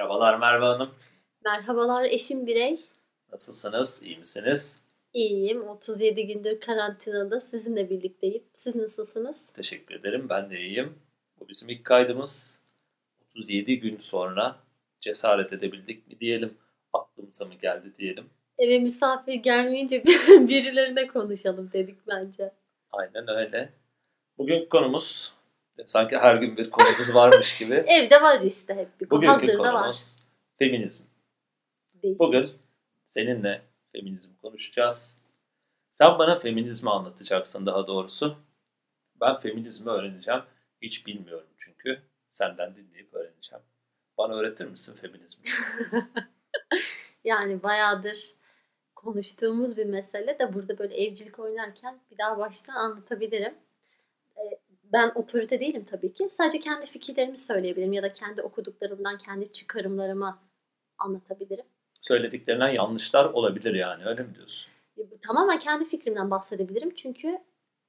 Merhabalar Merve Hanım. Merhabalar eşim birey. Nasılsınız? İyi misiniz? İyiyim. 37 gündür karantinada sizinle birlikteyim. Siz nasılsınız? Teşekkür ederim. Ben de iyiyim. Bu bizim ilk kaydımız. 37 gün sonra cesaret edebildik mi diyelim. Aklımıza mı geldi diyelim. Eve misafir gelmeyince birilerine konuşalım dedik bence. Aynen öyle. Bugün konumuz sanki her gün bir konumuz varmış gibi. Evde var işte hep bir konu. Bugünkü Hazırda konumuz var. feminizm. Değişik. Bugün seninle feminizm konuşacağız. Sen bana feminizmi anlatacaksın daha doğrusu. Ben feminizmi öğreneceğim. Hiç bilmiyorum çünkü. Senden dinleyip öğreneceğim. Bana öğretir misin feminizmi? Yani bayağıdır konuştuğumuz bir mesele de burada böyle evcilik oynarken bir daha baştan anlatabilirim. Ben otorite değilim tabii ki. Sadece kendi fikirlerimi söyleyebilirim ya da kendi okuduklarımdan kendi çıkarımlarımı anlatabilirim. Söylediklerinden yanlışlar olabilir yani öyle mi diyorsun? Tamamen kendi fikrimden bahsedebilirim. Çünkü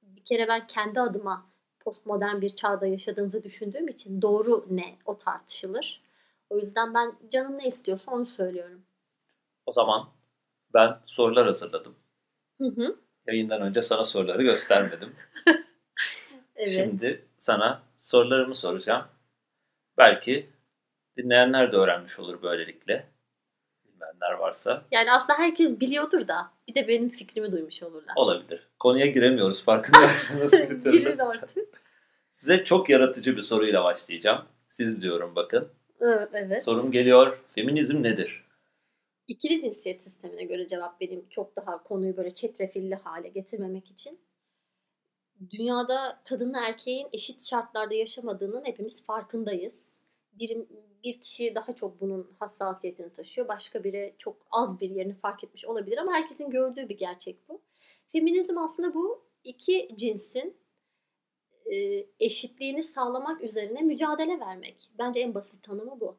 bir kere ben kendi adıma postmodern bir çağda yaşadığımızı düşündüğüm için doğru ne o tartışılır. O yüzden ben canım ne istiyorsa onu söylüyorum. O zaman ben sorular hazırladım. Hı hı. Yayından önce sana soruları göstermedim. Evet. Şimdi sana sorularımı soracağım. Belki dinleyenler de öğrenmiş olur böylelikle. Bilmeyenler varsa Yani aslında herkes biliyordur da bir de benim fikrimi duymuş olurlar. olabilir. Konuya giremiyoruz farkındaysanız bir türlü. Girin artık. Size çok yaratıcı bir soruyla başlayacağım. Siz diyorum bakın. Evet, Evet. Sorum geliyor. Feminizm nedir? İkili cinsiyet sistemine göre cevap vereyim. Çok daha konuyu böyle çetrefilli hale getirmemek için. Dünyada kadınla erkeğin eşit şartlarda yaşamadığının hepimiz farkındayız. Bir, bir kişi daha çok bunun hassasiyetini taşıyor. Başka biri çok az bir yerini fark etmiş olabilir ama herkesin gördüğü bir gerçek bu. Feminizm aslında bu iki cinsin e, eşitliğini sağlamak üzerine mücadele vermek. Bence en basit tanımı bu.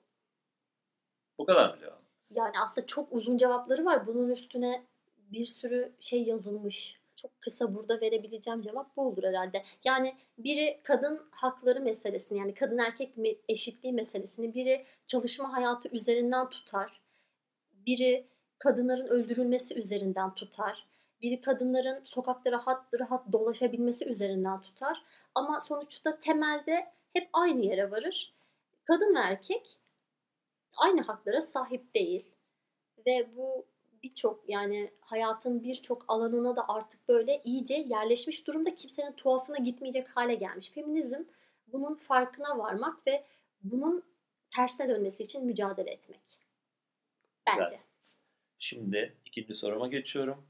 Bu kadar mı cevap? Yani aslında çok uzun cevapları var. Bunun üstüne bir sürü şey yazılmış. Çok kısa burada verebileceğim cevap bu olur herhalde. Yani biri kadın hakları meselesini yani kadın erkek eşitliği meselesini biri çalışma hayatı üzerinden tutar. Biri kadınların öldürülmesi üzerinden tutar. Biri kadınların sokakta rahat rahat dolaşabilmesi üzerinden tutar. Ama sonuçta temelde hep aynı yere varır. Kadın ve erkek aynı haklara sahip değil. Ve bu birçok yani hayatın birçok alanına da artık böyle iyice yerleşmiş durumda kimsenin tuhafına gitmeyecek hale gelmiş. Feminizm bunun farkına varmak ve bunun tersine dönmesi için mücadele etmek. Bence. Şimdi ikinci soruma geçiyorum.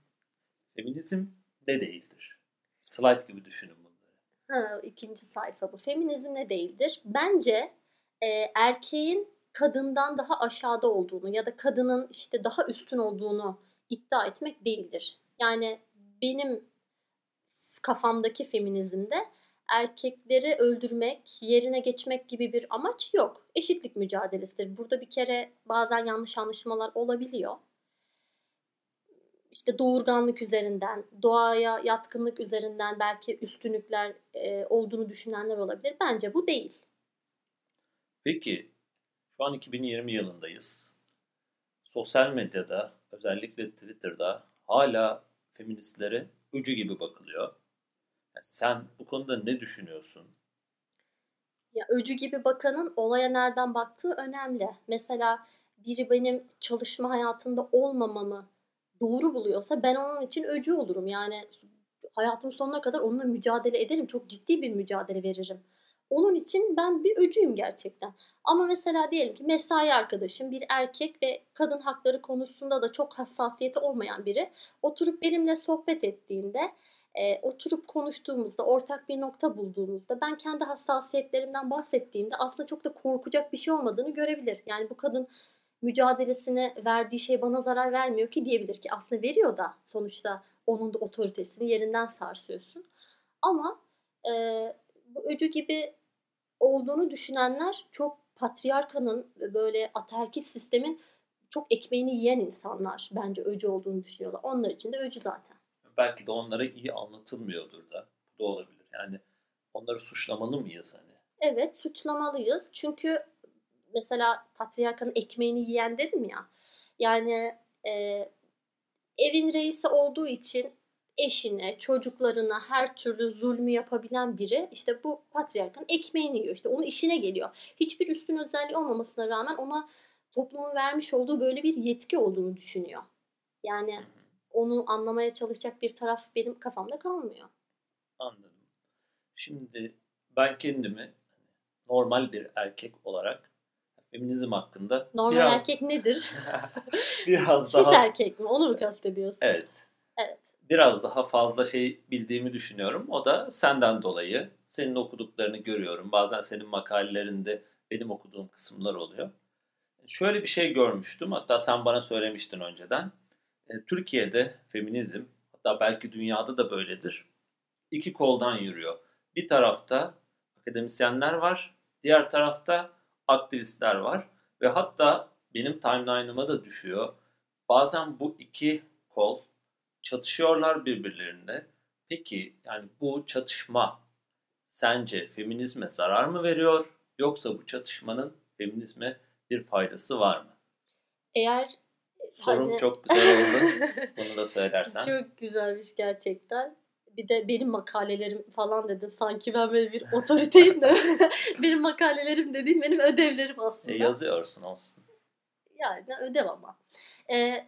Feminizm ne değildir? Slide gibi düşünün bunları. Ha, ikinci sayfa bu. Feminizm ne değildir? Bence e, erkeğin kadından daha aşağıda olduğunu ya da kadının işte daha üstün olduğunu iddia etmek değildir. Yani benim kafamdaki feminizmde erkekleri öldürmek, yerine geçmek gibi bir amaç yok. Eşitlik mücadelesidir. Burada bir kere bazen yanlış anlaşılmalar olabiliyor. İşte doğurganlık üzerinden, doğaya yatkınlık üzerinden belki üstünlükler olduğunu düşünenler olabilir. Bence bu değil. Peki şu an 2020 yılındayız. Sosyal medyada özellikle Twitter'da hala feministlere öcü gibi bakılıyor. Yani sen bu konuda ne düşünüyorsun? Ya öcü gibi bakanın olaya nereden baktığı önemli. Mesela biri benim çalışma hayatında olmamamı doğru buluyorsa ben onun için öcü olurum. Yani hayatım sonuna kadar onunla mücadele ederim. Çok ciddi bir mücadele veririm. Onun için ben bir öcüyüm gerçekten. Ama mesela diyelim ki mesai arkadaşım bir erkek ve kadın hakları konusunda da çok hassasiyeti olmayan biri oturup benimle sohbet ettiğinde e, oturup konuştuğumuzda, ortak bir nokta bulduğumuzda ben kendi hassasiyetlerimden bahsettiğimde aslında çok da korkacak bir şey olmadığını görebilir. Yani bu kadın mücadelesine verdiği şey bana zarar vermiyor ki diyebilir ki aslında veriyor da sonuçta onun da otoritesini yerinden sarsıyorsun. Ama e, bu öcü gibi olduğunu düşünenler çok patriarkanın böyle ataerkil sistemin çok ekmeğini yiyen insanlar bence öcü olduğunu düşünüyorlar. Onlar için de öcü zaten. Belki de onlara iyi anlatılmıyordur da. Bu da olabilir. Yani onları suçlamalı mıyız hani? Evet suçlamalıyız. Çünkü mesela patriarkanın ekmeğini yiyen dedim ya. Yani e, evin reisi olduğu için eşine, çocuklarına her türlü zulmü yapabilen biri işte bu patriarkanın ekmeğini yiyor. İşte onun işine geliyor. Hiçbir üstün özelliği olmamasına rağmen ona toplumun vermiş olduğu böyle bir yetki olduğunu düşünüyor. Yani onu anlamaya çalışacak bir taraf benim kafamda kalmıyor. Anladım. Şimdi ben kendimi normal bir erkek olarak feminizm hakkında Normal biraz, erkek nedir? biraz daha erkek mi? Onu mu kastediyorsun? evet. Evet. Biraz daha fazla şey bildiğimi düşünüyorum. O da senden dolayı. Senin okuduklarını görüyorum. Bazen senin makalelerinde benim okuduğum kısımlar oluyor. Şöyle bir şey görmüştüm. Hatta sen bana söylemiştin önceden. E, Türkiye'de feminizm, hatta belki dünyada da böyledir. İki koldan yürüyor. Bir tarafta akademisyenler var, diğer tarafta aktivistler var ve hatta benim timeline'ıma da düşüyor. Bazen bu iki kol çatışıyorlar birbirlerine. Peki yani bu çatışma sence feminizme zarar mı veriyor yoksa bu çatışmanın feminizme bir faydası var mı? Eğer Sorum hani- çok güzel oldu. Bunu da söylersen. Çok güzelmiş gerçekten. Bir de benim makalelerim falan dedin. Sanki ben böyle bir otoriteyim de. benim makalelerim dediğim benim ödevlerim aslında. E, yazıyorsun olsun. Yani ödev ama. Ee,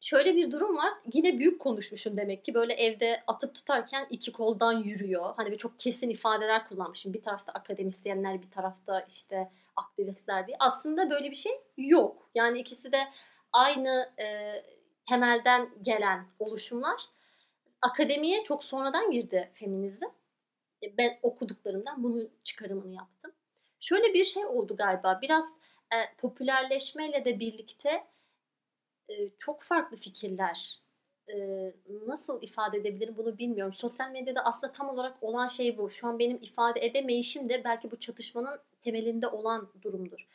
şöyle bir durum var. Yine büyük konuşmuşum demek ki. Böyle evde atıp tutarken iki koldan yürüyor. Hani böyle çok kesin ifadeler kullanmışım. Bir tarafta akademisyenler, bir tarafta işte aktivistler diye. Aslında böyle bir şey yok. Yani ikisi de aynı e, temelden gelen oluşumlar. Akademiye çok sonradan girdi feminizm. E, Ben okuduklarımdan bunun çıkarımını yaptım. Şöyle bir şey oldu galiba. Biraz e, popülerleşmeyle de birlikte e, çok farklı fikirler e, nasıl ifade edebilirim bunu bilmiyorum. Sosyal medyada aslında tam olarak olan şey bu. Şu an benim ifade edemeyişim de belki bu çatışmanın temelinde olan durumdur.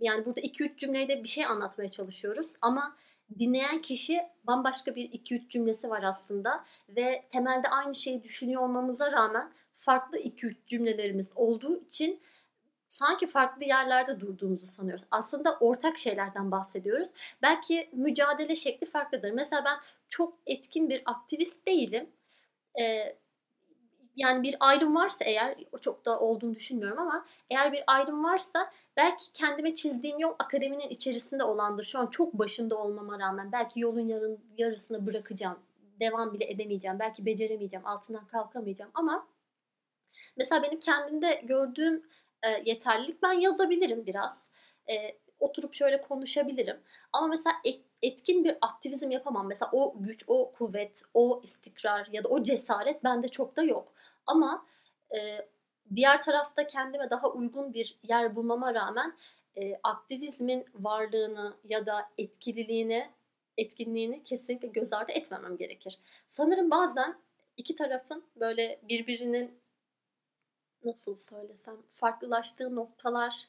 Yani burada 2-3 cümleyle bir şey anlatmaya çalışıyoruz ama dinleyen kişi bambaşka bir 2-3 cümlesi var aslında ve temelde aynı şeyi düşünüyor olmamıza rağmen farklı 2-3 cümlelerimiz olduğu için sanki farklı yerlerde durduğumuzu sanıyoruz. Aslında ortak şeylerden bahsediyoruz. Belki mücadele şekli farklıdır. Mesela ben çok etkin bir aktivist değilim. Ee, yani bir ayrım varsa eğer, o çok da olduğunu düşünmüyorum ama eğer bir ayrım varsa belki kendime çizdiğim yol akademinin içerisinde olandır. Şu an çok başında olmama rağmen belki yolun yarın, yarısını bırakacağım. Devam bile edemeyeceğim. Belki beceremeyeceğim. Altından kalkamayacağım ama mesela benim kendimde gördüğüm e, yeterlilik ben yazabilirim biraz. E, oturup şöyle konuşabilirim. Ama mesela et- etkin bir aktivizm yapamam. Mesela o güç, o kuvvet, o istikrar ya da o cesaret bende çok da yok. Ama e, diğer tarafta kendime daha uygun bir yer bulmama rağmen e, aktivizmin varlığını ya da etkililiğini, etkinliğini kesinlikle göz ardı etmemem gerekir. Sanırım bazen iki tarafın böyle birbirinin nasıl söylesem farklılaştığı noktalar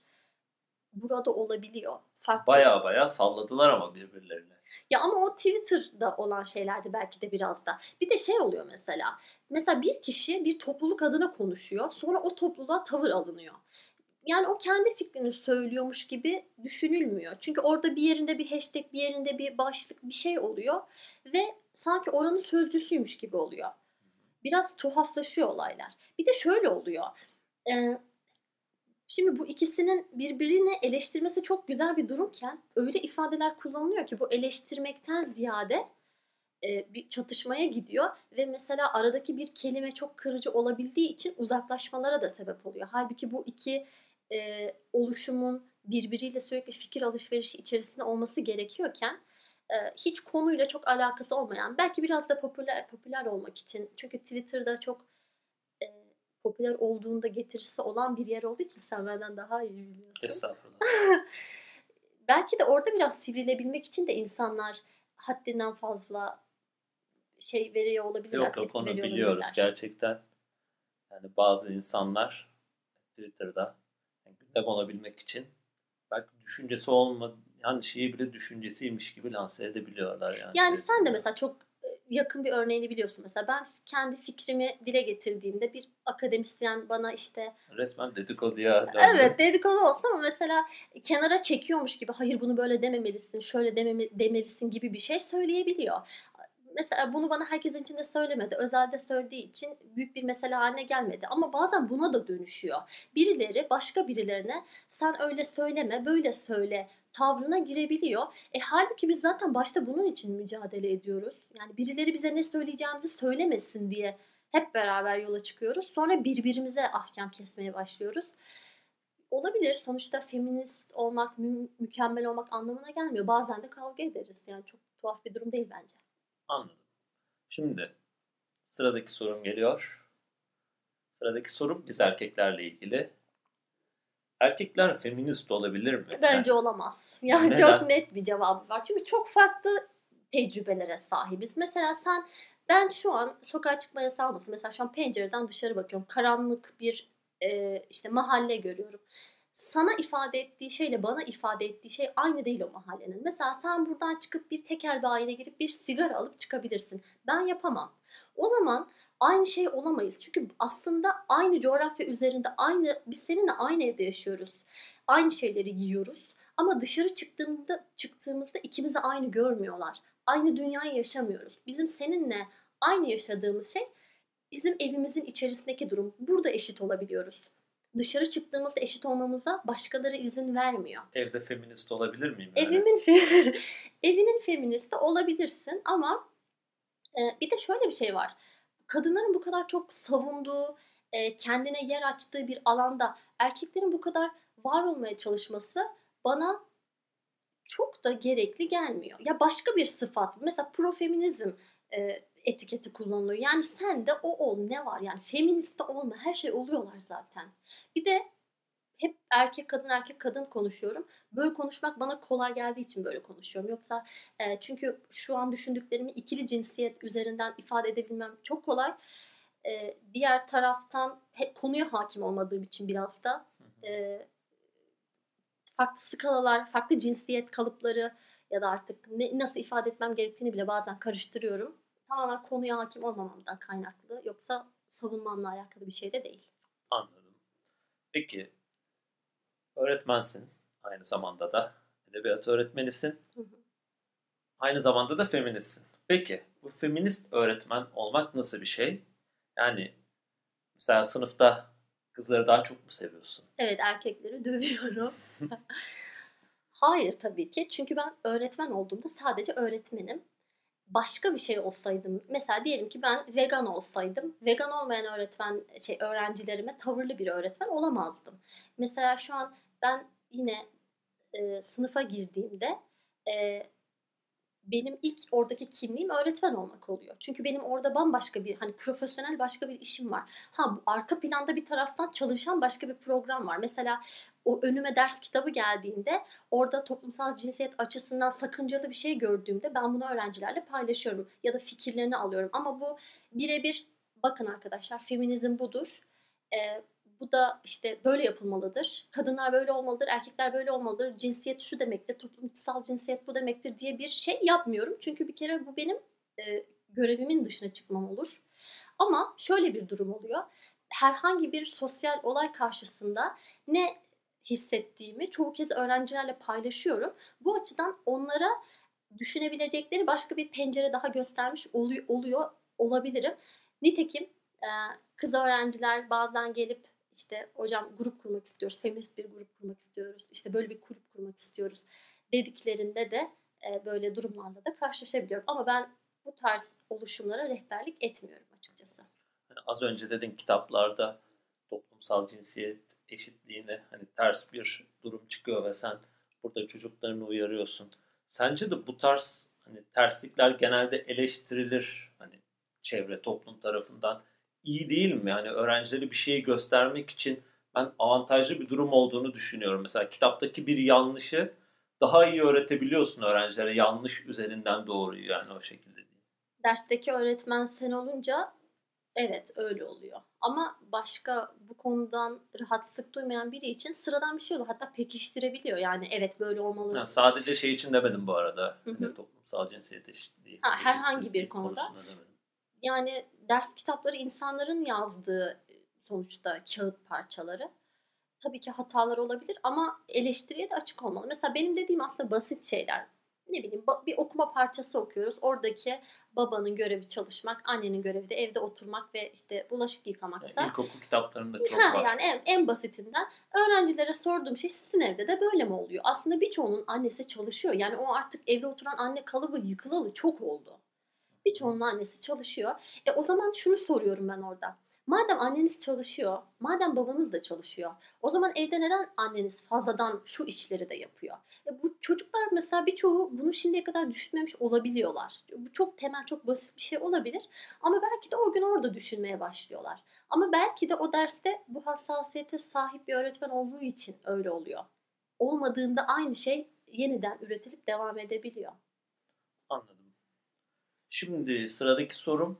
burada olabiliyor. Farklı. Baya baya salladılar ama birbirlerine. Ya ama o Twitter'da olan şeylerdi belki de biraz da. Bir de şey oluyor mesela. Mesela bir kişi bir topluluk adına konuşuyor. Sonra o topluluğa tavır alınıyor. Yani o kendi fikrini söylüyormuş gibi düşünülmüyor. Çünkü orada bir yerinde bir hashtag, bir yerinde bir başlık bir şey oluyor. Ve sanki oranın sözcüsüymüş gibi oluyor. Biraz tuhaflaşıyor olaylar. Bir de şöyle oluyor. Ee, Şimdi bu ikisinin birbirini eleştirmesi çok güzel bir durumken öyle ifadeler kullanılıyor ki bu eleştirmekten ziyade e, bir çatışmaya gidiyor ve mesela aradaki bir kelime çok kırıcı olabildiği için uzaklaşmalara da sebep oluyor. Halbuki bu iki e, oluşumun birbiriyle sürekli fikir alışverişi içerisinde olması gerekiyorken hiç konuyla çok alakası olmayan belki biraz da popüler popüler olmak için çünkü Twitter'da çok e, popüler olduğunda getirisi olan bir yer olduğu için sen benden daha iyi biliyorsun. Estağfurullah. Belki de orada biraz sivrilebilmek için de insanlar haddinden fazla şey veriyor olabilirler. Yok yok onu biliyoruz olabilirler. gerçekten. Yani bazı insanlar Twitter'da yani gündem olabilmek için belki düşüncesi olma yani şeyi bile düşüncesiymiş gibi lanse edebiliyorlar yani. Yani sen de mesela çok e, yakın bir örneğini biliyorsun. Mesela ben kendi fikrimi dile getirdiğimde bir akademisyen bana işte Resmen dedikoduya döndü. Evet dedikodu olsun ama mesela kenara çekiyormuş gibi hayır bunu böyle dememelisin, şöyle dememe, demelisin gibi bir şey söyleyebiliyor. Mesela bunu bana herkesin içinde söylemedi. Özelde söylediği için büyük bir mesele haline gelmedi. Ama bazen buna da dönüşüyor. Birileri başka birilerine sen öyle söyleme, böyle söyle tavrına girebiliyor. E halbuki biz zaten başta bunun için mücadele ediyoruz. Yani birileri bize ne söyleyeceğimizi söylemesin diye hep beraber yola çıkıyoruz. Sonra birbirimize ahkam kesmeye başlıyoruz. Olabilir. Sonuçta feminist olmak, mü- mükemmel olmak anlamına gelmiyor. Bazen de kavga ederiz. Yani çok tuhaf bir durum değil bence. Anladım. Şimdi sıradaki sorum geliyor. Sıradaki sorum biz erkeklerle ilgili. Erkekler feminist olabilir mi? Bence olamaz. Yani Neden? çok net bir cevabı var. Çünkü çok farklı tecrübelere sahibiz. Mesela sen ben şu an sokağa çıkma yasağı olmasın. Mesela şu an pencereden dışarı bakıyorum. Karanlık bir e, işte mahalle görüyorum. Sana ifade ettiği şeyle bana ifade ettiği şey aynı değil o mahallenin. Mesela sen buradan çıkıp bir tekel bayine girip bir sigara alıp çıkabilirsin. Ben yapamam. O zaman aynı şey olamayız. Çünkü aslında aynı coğrafya üzerinde aynı biz seninle aynı evde yaşıyoruz. Aynı şeyleri giyiyoruz. Ama dışarı çıktığımda çıktığımızda ikimizi aynı görmüyorlar. Aynı dünyayı yaşamıyoruz. Bizim seninle aynı yaşadığımız şey bizim evimizin içerisindeki durum. Burada eşit olabiliyoruz. Dışarı çıktığımızda eşit olmamıza başkaları izin vermiyor. Evde feminist olabilir miyim? yani? Evimin fe- evinin feministi olabilirsin ama e, bir de şöyle bir şey var. Kadınların bu kadar çok savunduğu, e, kendine yer açtığı bir alanda erkeklerin bu kadar var olmaya çalışması bana çok da gerekli gelmiyor. Ya başka bir sıfat, mesela profeminizm e, etiketi kullanılıyor. Yani sen de o ol ne var yani feminist de olma her şey oluyorlar zaten. Bir de hep erkek kadın erkek kadın konuşuyorum. Böyle konuşmak bana kolay geldiği için böyle konuşuyorum. Yoksa e, çünkü şu an düşündüklerimi ikili cinsiyet üzerinden ifade edebilmem çok kolay. E, diğer taraftan hep konuya hakim olmadığım için biraz da e, farklı skalalar, farklı cinsiyet kalıpları ya da artık ne, nasıl ifade etmem gerektiğini bile bazen karıştırıyorum. Tamamen konuya hakim olmamamdan kaynaklı. Yoksa savunmamla alakalı bir şey de değil. Anladım. Peki öğretmensin aynı zamanda da edebiyat öğretmenisin. Hı hı. Aynı zamanda da feministsin. Peki bu feminist öğretmen olmak nasıl bir şey? Yani mesela sınıfta kızları daha çok mu seviyorsun? Evet erkekleri dövüyorum. Hayır tabii ki. Çünkü ben öğretmen olduğumda sadece öğretmenim. Başka bir şey olsaydım, mesela diyelim ki ben vegan olsaydım, vegan olmayan öğretmen şey öğrencilerime tavırlı bir öğretmen olamazdım. Mesela şu an ben yine e, sınıfa girdiğimde e, benim ilk oradaki kimliğim öğretmen olmak oluyor. Çünkü benim orada bambaşka bir hani profesyonel başka bir işim var. Ha bu arka planda bir taraftan çalışan başka bir program var. Mesela o önüme ders kitabı geldiğinde orada toplumsal cinsiyet açısından sakıncalı bir şey gördüğümde ben bunu öğrencilerle paylaşıyorum ya da fikirlerini alıyorum. Ama bu birebir bakın arkadaşlar feminizm budur. Ee, bu da işte böyle yapılmalıdır. Kadınlar böyle olmalıdır, erkekler böyle olmalıdır. Cinsiyet şu demektir, toplumsal cinsiyet bu demektir diye bir şey yapmıyorum. Çünkü bir kere bu benim e, görevimin dışına çıkmam olur. Ama şöyle bir durum oluyor. Herhangi bir sosyal olay karşısında ne hissettiğimi çoğu kez öğrencilerle paylaşıyorum. Bu açıdan onlara düşünebilecekleri başka bir pencere daha göstermiş oluyor, oluyor olabilirim. Nitekim e, kız öğrenciler bazen gelip işte hocam grup kurmak istiyoruz, feminist bir grup kurmak istiyoruz, işte böyle bir kulüp kurmak istiyoruz dediklerinde de e, böyle durumlarla da karşılaşabiliyorum. Ama ben bu tarz oluşumlara rehberlik etmiyorum açıkçası. Hani az önce dedin kitaplarda toplumsal cinsiyet eşitliğine hani ters bir durum çıkıyor ve sen burada çocuklarını uyarıyorsun. Sence de bu tarz hani terslikler genelde eleştirilir hani çevre toplum tarafından iyi değil mi? Yani öğrencilere bir şeyi göstermek için ben avantajlı bir durum olduğunu düşünüyorum. Mesela kitaptaki bir yanlışı daha iyi öğretebiliyorsun öğrencilere yanlış üzerinden doğruyu yani o şekilde değil. Dersteki öğretmen sen olunca Evet öyle oluyor. Ama başka bu konudan rahatsızlık duymayan biri için sıradan bir şey oluyor. Hatta pekiştirebiliyor. Yani evet böyle olmalı. Ya sadece şey için demedim bu arada. Hı hı. Hani toplumsal cinsiyet eşitliği. Ha, herhangi bir konuda. demedim. Yani ders kitapları insanların yazdığı e, sonuçta kağıt parçaları. Tabii ki hatalar olabilir ama eleştiriye de açık olmalı. Mesela benim dediğim aslında basit şeyler. Ne bileyim bir okuma parçası okuyoruz. Oradaki babanın görevi çalışmak, annenin görevi de evde oturmak ve işte bulaşık yıkamaksa. Yani ilkokul kitaplarında çok Ha, var. yani en, en basitinden öğrencilere sorduğum şey sizin evde de böyle mi oluyor? Aslında birçoğunun annesi çalışıyor. Yani o artık evde oturan anne kalıbı yıkılalı çok oldu. Birçoğunun annesi çalışıyor. E o zaman şunu soruyorum ben orada. Madem anneniz çalışıyor, madem babanız da çalışıyor, o zaman evde neden anneniz fazladan şu işleri de yapıyor? E bu çocuklar mesela birçoğu bunu şimdiye kadar düşünmemiş olabiliyorlar. Bu çok temel, çok basit bir şey olabilir. Ama belki de o gün orada düşünmeye başlıyorlar. Ama belki de o derste bu hassasiyete sahip bir öğretmen olduğu için öyle oluyor. Olmadığında aynı şey yeniden üretilip devam edebiliyor. Şimdi sıradaki sorum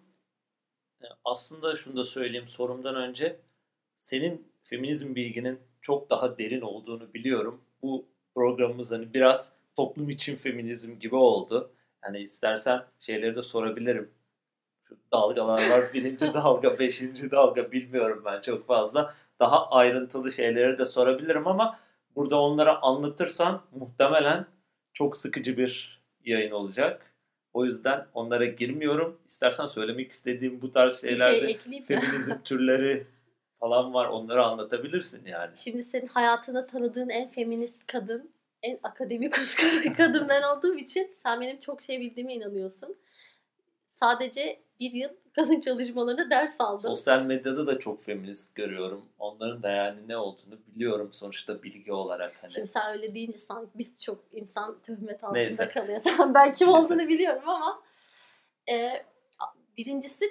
e, aslında şunu da söyleyeyim sorumdan önce senin feminizm bilginin çok daha derin olduğunu biliyorum. Bu programımız hani biraz toplum için feminizm gibi oldu. Hani istersen şeyleri de sorabilirim. Şu dalgalar var. Birinci dalga, beşinci dalga bilmiyorum ben çok fazla. Daha ayrıntılı şeyleri de sorabilirim ama burada onlara anlatırsan muhtemelen çok sıkıcı bir yayın olacak. O yüzden onlara girmiyorum. İstersen söylemek istediğim bu tarz Bir şeylerde şey feminizm türleri falan var. Onları anlatabilirsin yani. Şimdi senin hayatında tanıdığın en feminist kadın, en akademik kadın ben olduğum için sen benim çok şey bildiğime inanıyorsun. Sadece bir yıl kadın çalışmalarına ders aldım. Sosyal medyada da çok feminist görüyorum. Onların da yani ne olduğunu biliyorum sonuçta bilgi olarak. Hani Şimdi sen öyle deyince sanki biz çok insan töhmet altında Neyse. kalıyor. Ben kim Neyse. olduğunu biliyorum ama e, birincisi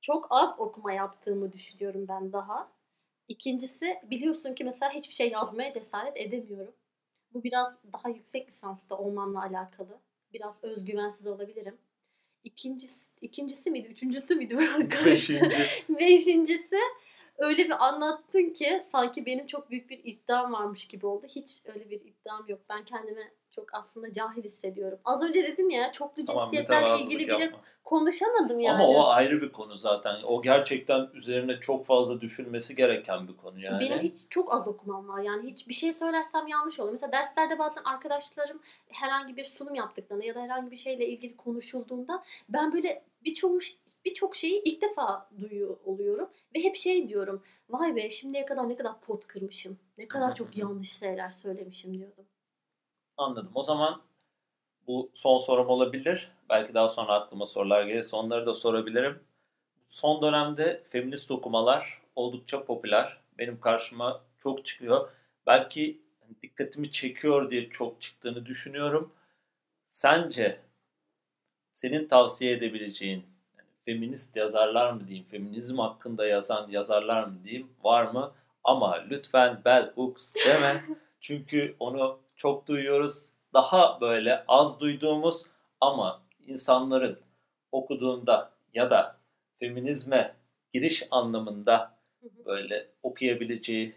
çok az okuma yaptığımı düşünüyorum ben daha. İkincisi biliyorsun ki mesela hiçbir şey yazmaya cesaret edemiyorum. Bu biraz daha yüksek lisansta olmamla alakalı. Biraz özgüvensiz olabilirim. İkincisi, ikincisi miydi? Üçüncüsü müydü? Beşinci. Beşincisi öyle bir anlattın ki sanki benim çok büyük bir iddiam varmış gibi oldu. Hiç öyle bir iddiam yok. Ben kendimi çok aslında cahil hissediyorum. Az önce dedim ya çoklu Tamam cinsiyetlerle mütevazılık ilgili bile yapma. konuşamadım yani. Ama o ayrı bir konu zaten. O gerçekten üzerine çok fazla düşünmesi gereken bir konu yani. Benim hiç çok az okumam var. Yani hiç bir şey söylersem yanlış oluyor. Mesela derslerde bazen arkadaşlarım herhangi bir sunum yaptıklarında ya da herhangi bir şeyle ilgili konuşulduğunda ben böyle birçok birçok şeyi ilk defa duyuyor oluyorum ve hep şey diyorum. Vay be şimdiye kadar ne kadar pot kırmışım. Ne kadar çok yanlış şeyler söylemişim diyordum. Anladım. O zaman bu son sorum olabilir. Belki daha sonra aklıma sorular gelirse onları da sorabilirim. Son dönemde feminist okumalar oldukça popüler. Benim karşıma çok çıkıyor. Belki hani dikkatimi çekiyor diye çok çıktığını düşünüyorum. Sence senin tavsiye edebileceğin yani feminist yazarlar mı diyeyim, feminizm hakkında yazan yazarlar mı diyeyim var mı? Ama lütfen bell hooks deme. Çünkü onu çok duyuyoruz. Daha böyle az duyduğumuz ama insanların okuduğunda ya da feminizme giriş anlamında böyle okuyabileceği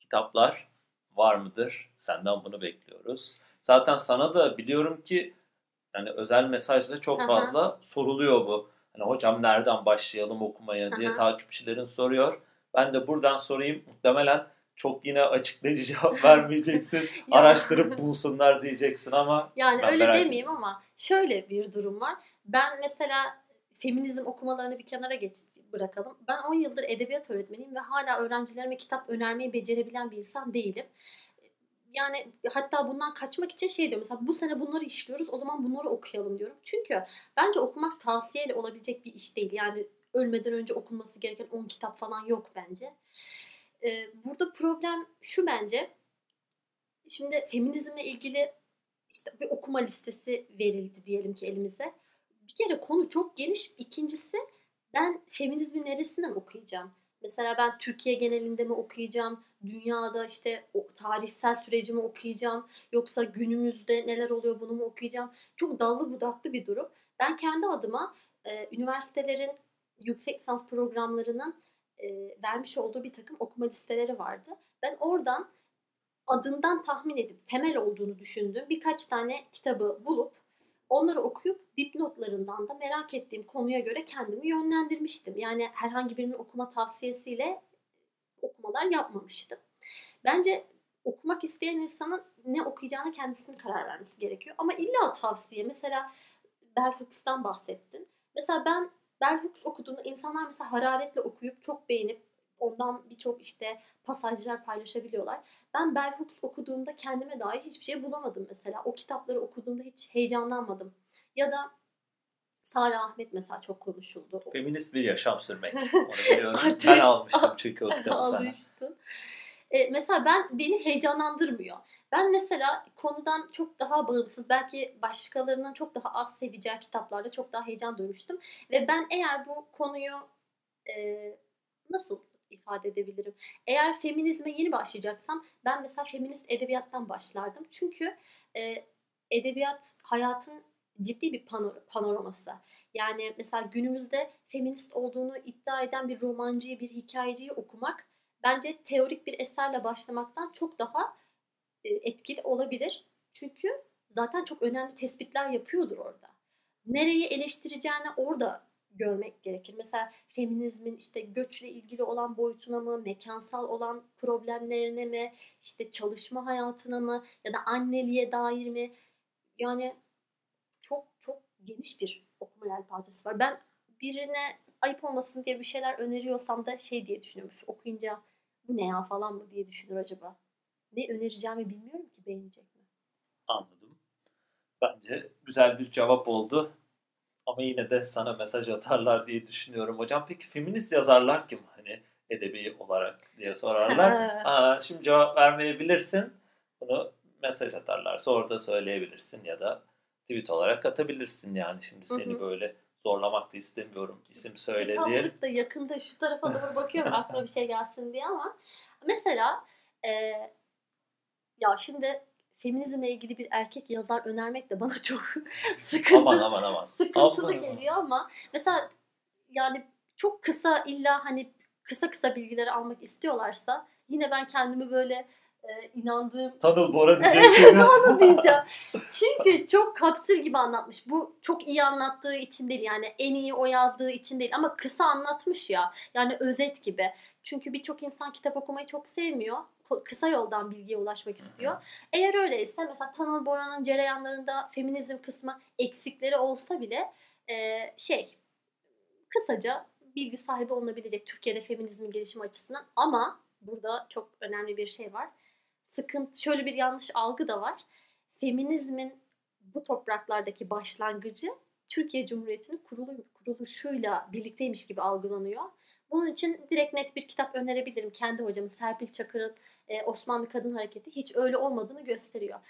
kitaplar var mıdır? Senden bunu bekliyoruz. Zaten sana da biliyorum ki yani özel mesajla çok Aha. fazla soruluyor bu. Hani hocam nereden başlayalım okumaya diye Aha. takipçilerin soruyor. Ben de buradan sorayım. Muhtemelen çok yine açıklayıcı cevap vermeyeceksin. Araştırıp bulsunlar diyeceksin ama Yani öyle demeyeyim ama şöyle bir durum var. Ben mesela feminizm okumalarını bir kenara geç bırakalım. Ben 10 yıldır edebiyat öğretmeniyim ve hala öğrencilerime kitap önermeyi becerebilen bir insan değilim. Yani hatta bundan kaçmak için şey diyorum mesela bu sene bunları işliyoruz o zaman bunları okuyalım diyorum. Çünkü bence okumak tavsiyeyle olabilecek bir iş değil. Yani ölmeden önce okunması gereken 10 kitap falan yok bence. Ee, burada problem şu bence. Şimdi feminizmle ilgili işte bir okuma listesi verildi diyelim ki elimize. Bir kere konu çok geniş. İkincisi ben feminizmi neresinden okuyacağım? Mesela ben Türkiye genelinde mi okuyacağım? Dünyada işte o tarihsel süreci mi okuyacağım? Yoksa günümüzde neler oluyor bunu mu okuyacağım? Çok dallı budaklı bir durum. Ben kendi adıma e, üniversitelerin yüksek lisans programlarının e, vermiş olduğu bir takım okuma listeleri vardı. Ben oradan adından tahmin edip temel olduğunu düşündüğüm birkaç tane kitabı bulup onları okuyup dipnotlarından da merak ettiğim konuya göre kendimi yönlendirmiştim. Yani herhangi birinin okuma tavsiyesiyle okumalar yapmamıştım. Bence okumak isteyen insanın ne okuyacağına kendisinin karar vermesi gerekiyor. Ama illa tavsiye. Mesela Bell Hooks'tan bahsettin. Mesela ben Bell Hooks okuduğunda insanlar mesela hararetle okuyup çok beğenip ondan birçok işte pasajlar paylaşabiliyorlar. Ben Bell Hooks okuduğumda kendime dair hiçbir şey bulamadım mesela. O kitapları okuduğumda hiç heyecanlanmadım. Ya da Sara Ahmet mesela çok konuşuldu. Feminist bir yaşam sürmek. Onu biliyorum. Artık ben almıştım çünkü o kitabı sana. Almıştım. E, mesela ben beni heyecanlandırmıyor. Ben mesela konudan çok daha bağımsız, belki başkalarının çok daha az seveceği kitaplarda çok daha heyecan duymuştum. Ve ben eğer bu konuyu e, nasıl ifade edebilirim? Eğer feminizme yeni başlayacaksam ben mesela feminist edebiyattan başlardım. Çünkü e, edebiyat hayatın ciddi bir panor panoraması. Yani mesela günümüzde feminist olduğunu iddia eden bir romancıyı, bir hikayeciyi okumak bence teorik bir eserle başlamaktan çok daha e, etkili olabilir. Çünkü zaten çok önemli tespitler yapıyordur orada. Nereyi eleştireceğini orada görmek gerekir. Mesela feminizmin işte göçle ilgili olan boyutuna mı, mekansal olan problemlerine mi, işte çalışma hayatına mı ya da anneliğe dair mi? Yani çok çok geniş bir okuma yelpazesi var. Ben birine ayıp olmasın diye bir şeyler öneriyorsam da şey diye düşünüyorum. Okuyunca bu ne ya falan mı diye düşünür acaba. Ne önereceğimi bilmiyorum ki beğenecek mi? Anladım. Bence güzel bir cevap oldu. Ama yine de sana mesaj atarlar diye düşünüyorum hocam. Peki feminist yazarlar kim? Hani edebi olarak diye sorarlar. Aa, şimdi cevap vermeyebilirsin. Bunu mesaj atarlarsa orada söyleyebilirsin ya da tweet olarak atabilirsin yani. Şimdi seni hı hı. böyle zorlamak da istemiyorum isim söyle diye. da yakında şu tarafa doğru bakıyorum aklıma bir şey gelsin diye ama mesela e, ya şimdi feminizmle ilgili bir erkek yazar önermek de bana çok sıkıntı, aman, aman, aman. sıkıntılı aman, geliyor ama mesela yani çok kısa illa hani kısa kısa bilgileri almak istiyorlarsa yine ben kendimi böyle e, inandığım... Tanıl Bora diyeceksin. Onu diyeceğim. Çünkü çok kapsül gibi anlatmış. Bu çok iyi anlattığı için değil yani en iyi o yazdığı için değil ama kısa anlatmış ya. Yani özet gibi. Çünkü birçok insan kitap okumayı çok sevmiyor. Kısa yoldan bilgiye ulaşmak istiyor. Eğer öyleyse mesela Tanıl Bora'nın cereyanlarında feminizm kısmı eksikleri olsa bile e, şey kısaca bilgi sahibi olunabilecek Türkiye'de feminizmin gelişimi açısından ama burada çok önemli bir şey var sıkıntı, şöyle bir yanlış algı da var. Feminizmin bu topraklardaki başlangıcı Türkiye Cumhuriyeti'nin kurulu, kuruluşuyla birlikteymiş gibi algılanıyor. Bunun için direkt net bir kitap önerebilirim. Kendi hocamın Serpil Çakır'ın e, Osmanlı Kadın Hareketi hiç öyle olmadığını gösteriyor.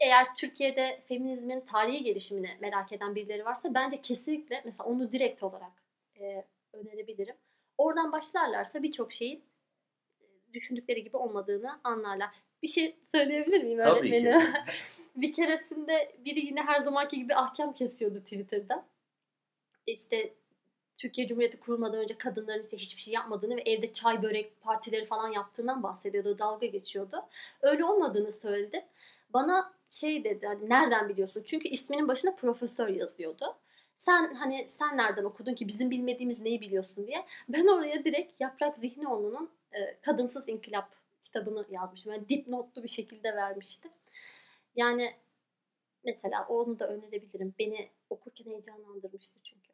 Eğer Türkiye'de feminizmin tarihi gelişimini merak eden birileri varsa bence kesinlikle mesela onu direkt olarak e, önerebilirim. Oradan başlarlarsa birçok şeyin e, düşündükleri gibi olmadığını anlarlar bir şey söyleyebilir miyim Tabii öğretmenim? Ki. bir keresinde biri yine her zamanki gibi ahkam kesiyordu Twitter'da. İşte Türkiye Cumhuriyeti kurulmadan önce kadınların işte hiçbir şey yapmadığını ve evde çay börek partileri falan yaptığından bahsediyordu. Dalga geçiyordu. Öyle olmadığını söyledi. Bana şey dedi hani nereden biliyorsun? Çünkü isminin başına profesör yazıyordu. Sen hani sen nereden okudun ki bizim bilmediğimiz neyi biliyorsun diye. Ben oraya direkt Yaprak Zihnioğlu'nun e, Kadınsız İnkılap kitabını yazmıştım. Yani dipnotlu bir şekilde vermişti. Yani mesela onu da önerebilirim. Beni okurken heyecanlandırmıştı çünkü.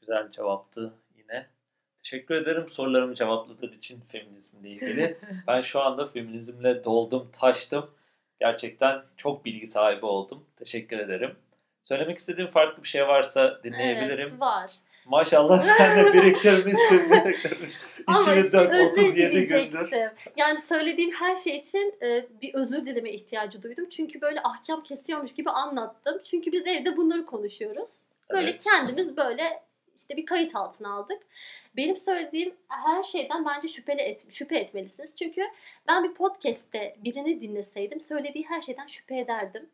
Güzel cevaptı yine. Teşekkür ederim sorularımı cevapladığın için feminizmle ilgili. ben şu anda feminizmle doldum, taştım. Gerçekten çok bilgi sahibi oldum. Teşekkür ederim. Söylemek istediğim farklı bir şey varsa dinleyebilirim. Evet, var. Maşallah sen de biriktirmişsin. biriktirmişsin. İçiniz dört 37 gündür. Yani söylediğim her şey için e, bir özür dileme ihtiyacı duydum. Çünkü böyle ahkam kesiyormuş gibi anlattım. Çünkü biz evde bunları konuşuyoruz. Böyle evet. kendimiz böyle işte bir kayıt altına aldık. Benim söylediğim her şeyden bence şüpheli et, şüphe etmelisiniz. Çünkü ben bir podcast'te birini dinleseydim söylediği her şeyden şüphe ederdim.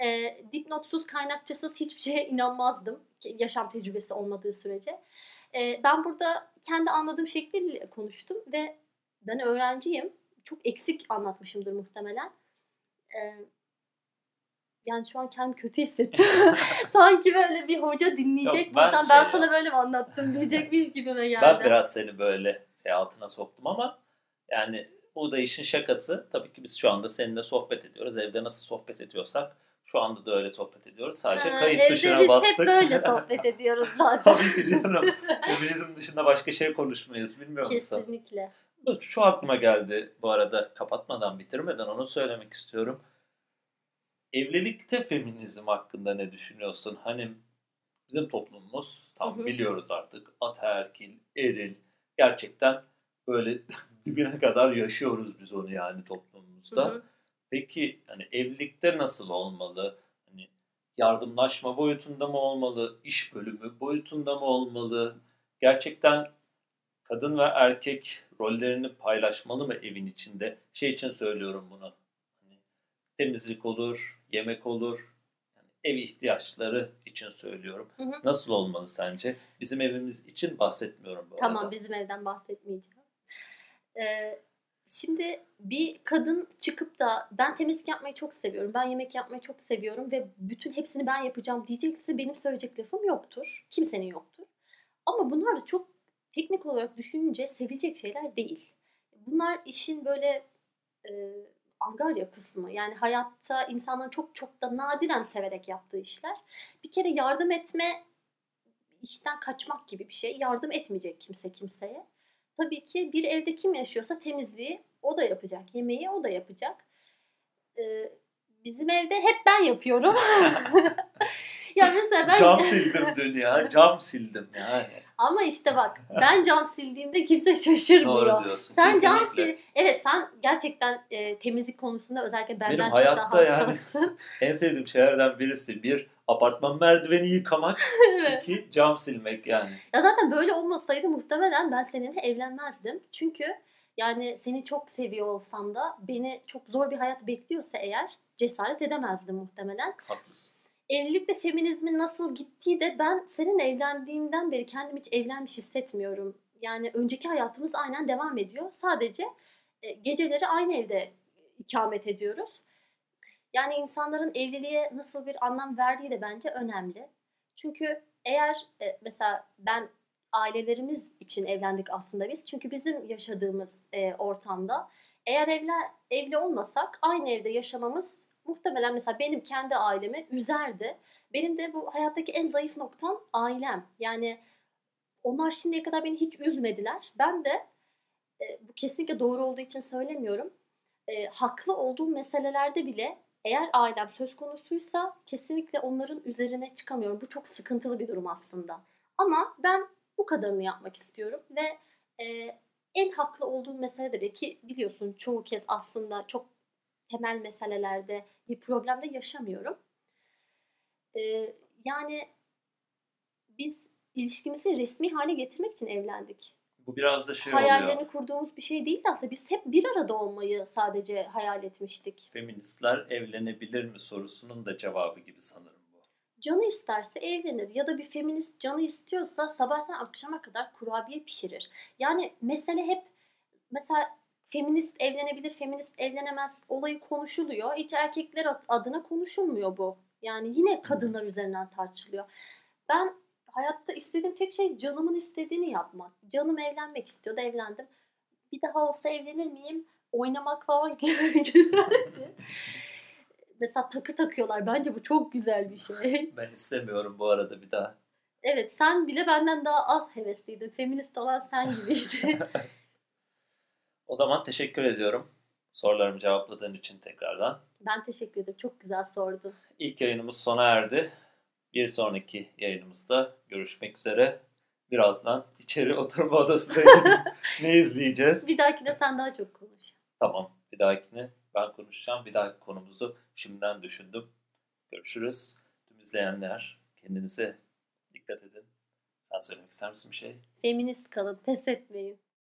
E, dipnotsuz, kaynakçasız hiçbir şeye inanmazdım yaşam tecrübesi olmadığı sürece. Ee, ben burada kendi anladığım şekliyle konuştum ve ben öğrenciyim. Çok eksik anlatmışımdır muhtemelen. Ee, yani şu an kendimi kötü hissettim. Sanki böyle bir hoca dinleyecek Yok, ben buradan şey ben ya- sana böyle mi anlattım diyecekmiş gibime geldi. Ben biraz seni böyle şey altına soktum ama yani bu da işin şakası. Tabii ki biz şu anda seninle sohbet ediyoruz. Evde nasıl sohbet ediyorsak şu anda da öyle sohbet ediyoruz. Sadece Ha, kayıt tuşuna biz bastık. hep böyle sohbet ediyoruz zaten. Tabii ki diyorum. Feminizm dışında başka şey konuşmayız. Bilmiyor musun? Kesinlikle. Şu aklıma geldi bu arada kapatmadan bitirmeden onu söylemek istiyorum. Evlilikte feminizm hakkında ne düşünüyorsun? Hani bizim toplumumuz tam Hı hı. biliyoruz artık ataerkil, eril gerçekten böyle dibine kadar yaşıyoruz biz onu yani Hı toplumumuzda. hı. Peki hani evlilikte nasıl olmalı? Hani yardımlaşma boyutunda mı olmalı? İş bölümü boyutunda mı olmalı? Gerçekten kadın ve erkek rollerini paylaşmalı mı evin içinde? Şey için söylüyorum bunu. Hani temizlik olur, yemek olur. Ev ihtiyaçları için söylüyorum. Hı hı. Nasıl olmalı sence? Bizim evimiz için bahsetmiyorum bu Tamam arada. bizim evden bahsetmeyeceğim. Ee, şimdi bir kadın çıkıp da ben temizlik yapmayı çok seviyorum, ben yemek yapmayı çok seviyorum ve bütün hepsini ben yapacağım diyecekse benim söyleyecek lafım yoktur. Kimsenin yoktur. Ama bunlar da çok teknik olarak düşününce sevilecek şeyler değil. Bunlar işin böyle e, angarya kısmı. Yani hayatta insanların çok çok da nadiren severek yaptığı işler. Bir kere yardım etme işten kaçmak gibi bir şey. Yardım etmeyecek kimse kimseye. Tabii ki bir evde kim yaşıyorsa temizliği o da yapacak. Yemeği o da yapacak. Ee, bizim evde hep ben yapıyorum. ya mesela ben Cam sildim dün ya. Cam sildim yani. ama işte bak ben cam sildiğimde kimse şaşırmıyor. Doğru diyorsun. Sen cam sil. Evet sen gerçekten e, temizlik konusunda özellikle benden Benim çok hayatta daha yani- hassasın. En sevdiğim şeylerden birisi bir apartman merdiveni yıkamak, iki cam silmek yani. Ya zaten böyle olmasaydı muhtemelen ben seninle evlenmezdim. Çünkü yani seni çok seviyor olsam da beni çok zor bir hayat bekliyorsa eğer cesaret edemezdim muhtemelen. Haklısın. Evlilikte feminizmin nasıl gittiği de ben senin evlendiğimden beri kendimi hiç evlenmiş hissetmiyorum. Yani önceki hayatımız aynen devam ediyor. Sadece e, geceleri aynı evde ikamet ediyoruz. Yani insanların evliliğe nasıl bir anlam verdiği de bence önemli. Çünkü eğer e, mesela ben ailelerimiz için evlendik aslında biz. Çünkü bizim yaşadığımız e, ortamda eğer evli, evli olmasak aynı evde yaşamamız muhtemelen mesela benim kendi ailemi üzerdi. Benim de bu hayattaki en zayıf noktam ailem. Yani onlar şimdiye kadar beni hiç üzmediler. Ben de e, bu kesinlikle doğru olduğu için söylemiyorum. E, haklı olduğum meselelerde bile eğer ailem söz konusuysa kesinlikle onların üzerine çıkamıyorum. Bu çok sıkıntılı bir durum aslında. Ama ben bu kadarını yapmak istiyorum ve e, en haklı olduğum mesele de bile ki biliyorsun çoğu kez aslında çok temel meselelerde bir problemde yaşamıyorum. E, yani biz ilişkimizi resmi hale getirmek için evlendik. Bu biraz da şey Hayallerini oluyor. kurduğumuz bir şey değildi aslında. Biz hep bir arada olmayı sadece hayal etmiştik. Feministler evlenebilir mi sorusunun da cevabı gibi sanırım bu. Canı isterse evlenir ya da bir feminist canı istiyorsa sabahtan akşama kadar kurabiye pişirir. Yani mesele hep mesela feminist evlenebilir, feminist evlenemez olayı konuşuluyor. Hiç erkekler ad- adına konuşulmuyor bu. Yani yine kadınlar üzerinden tartışılıyor. Ben hayatta istediğim tek şey canımın istediğini yapmak. Canım evlenmek istiyordu, evlendim. Bir daha olsa evlenir miyim? Oynamak falan güzeldi. Mesela takı takıyorlar. Bence bu çok güzel bir şey. Ben istemiyorum bu arada bir daha. Evet sen bile benden daha az hevesliydin. Feminist olan sen gibiydin. O zaman teşekkür ediyorum. Sorularımı cevapladığın için tekrardan. ben teşekkür ederim. Çok güzel sordun. İlk yayınımız sona erdi. Bir sonraki yayınımızda görüşmek üzere. Birazdan içeri oturma odasında ne izleyeceğiz? Bir dahaki de sen daha çok konuş. Tamam. Bir dahakine ben konuşacağım. Bir dahaki konumuzu şimdiden düşündüm. Görüşürüz. Tüm izleyenler kendinize dikkat edin. Sen söylemek ister misin bir şey? Feminist kalın. Pes etmeyin.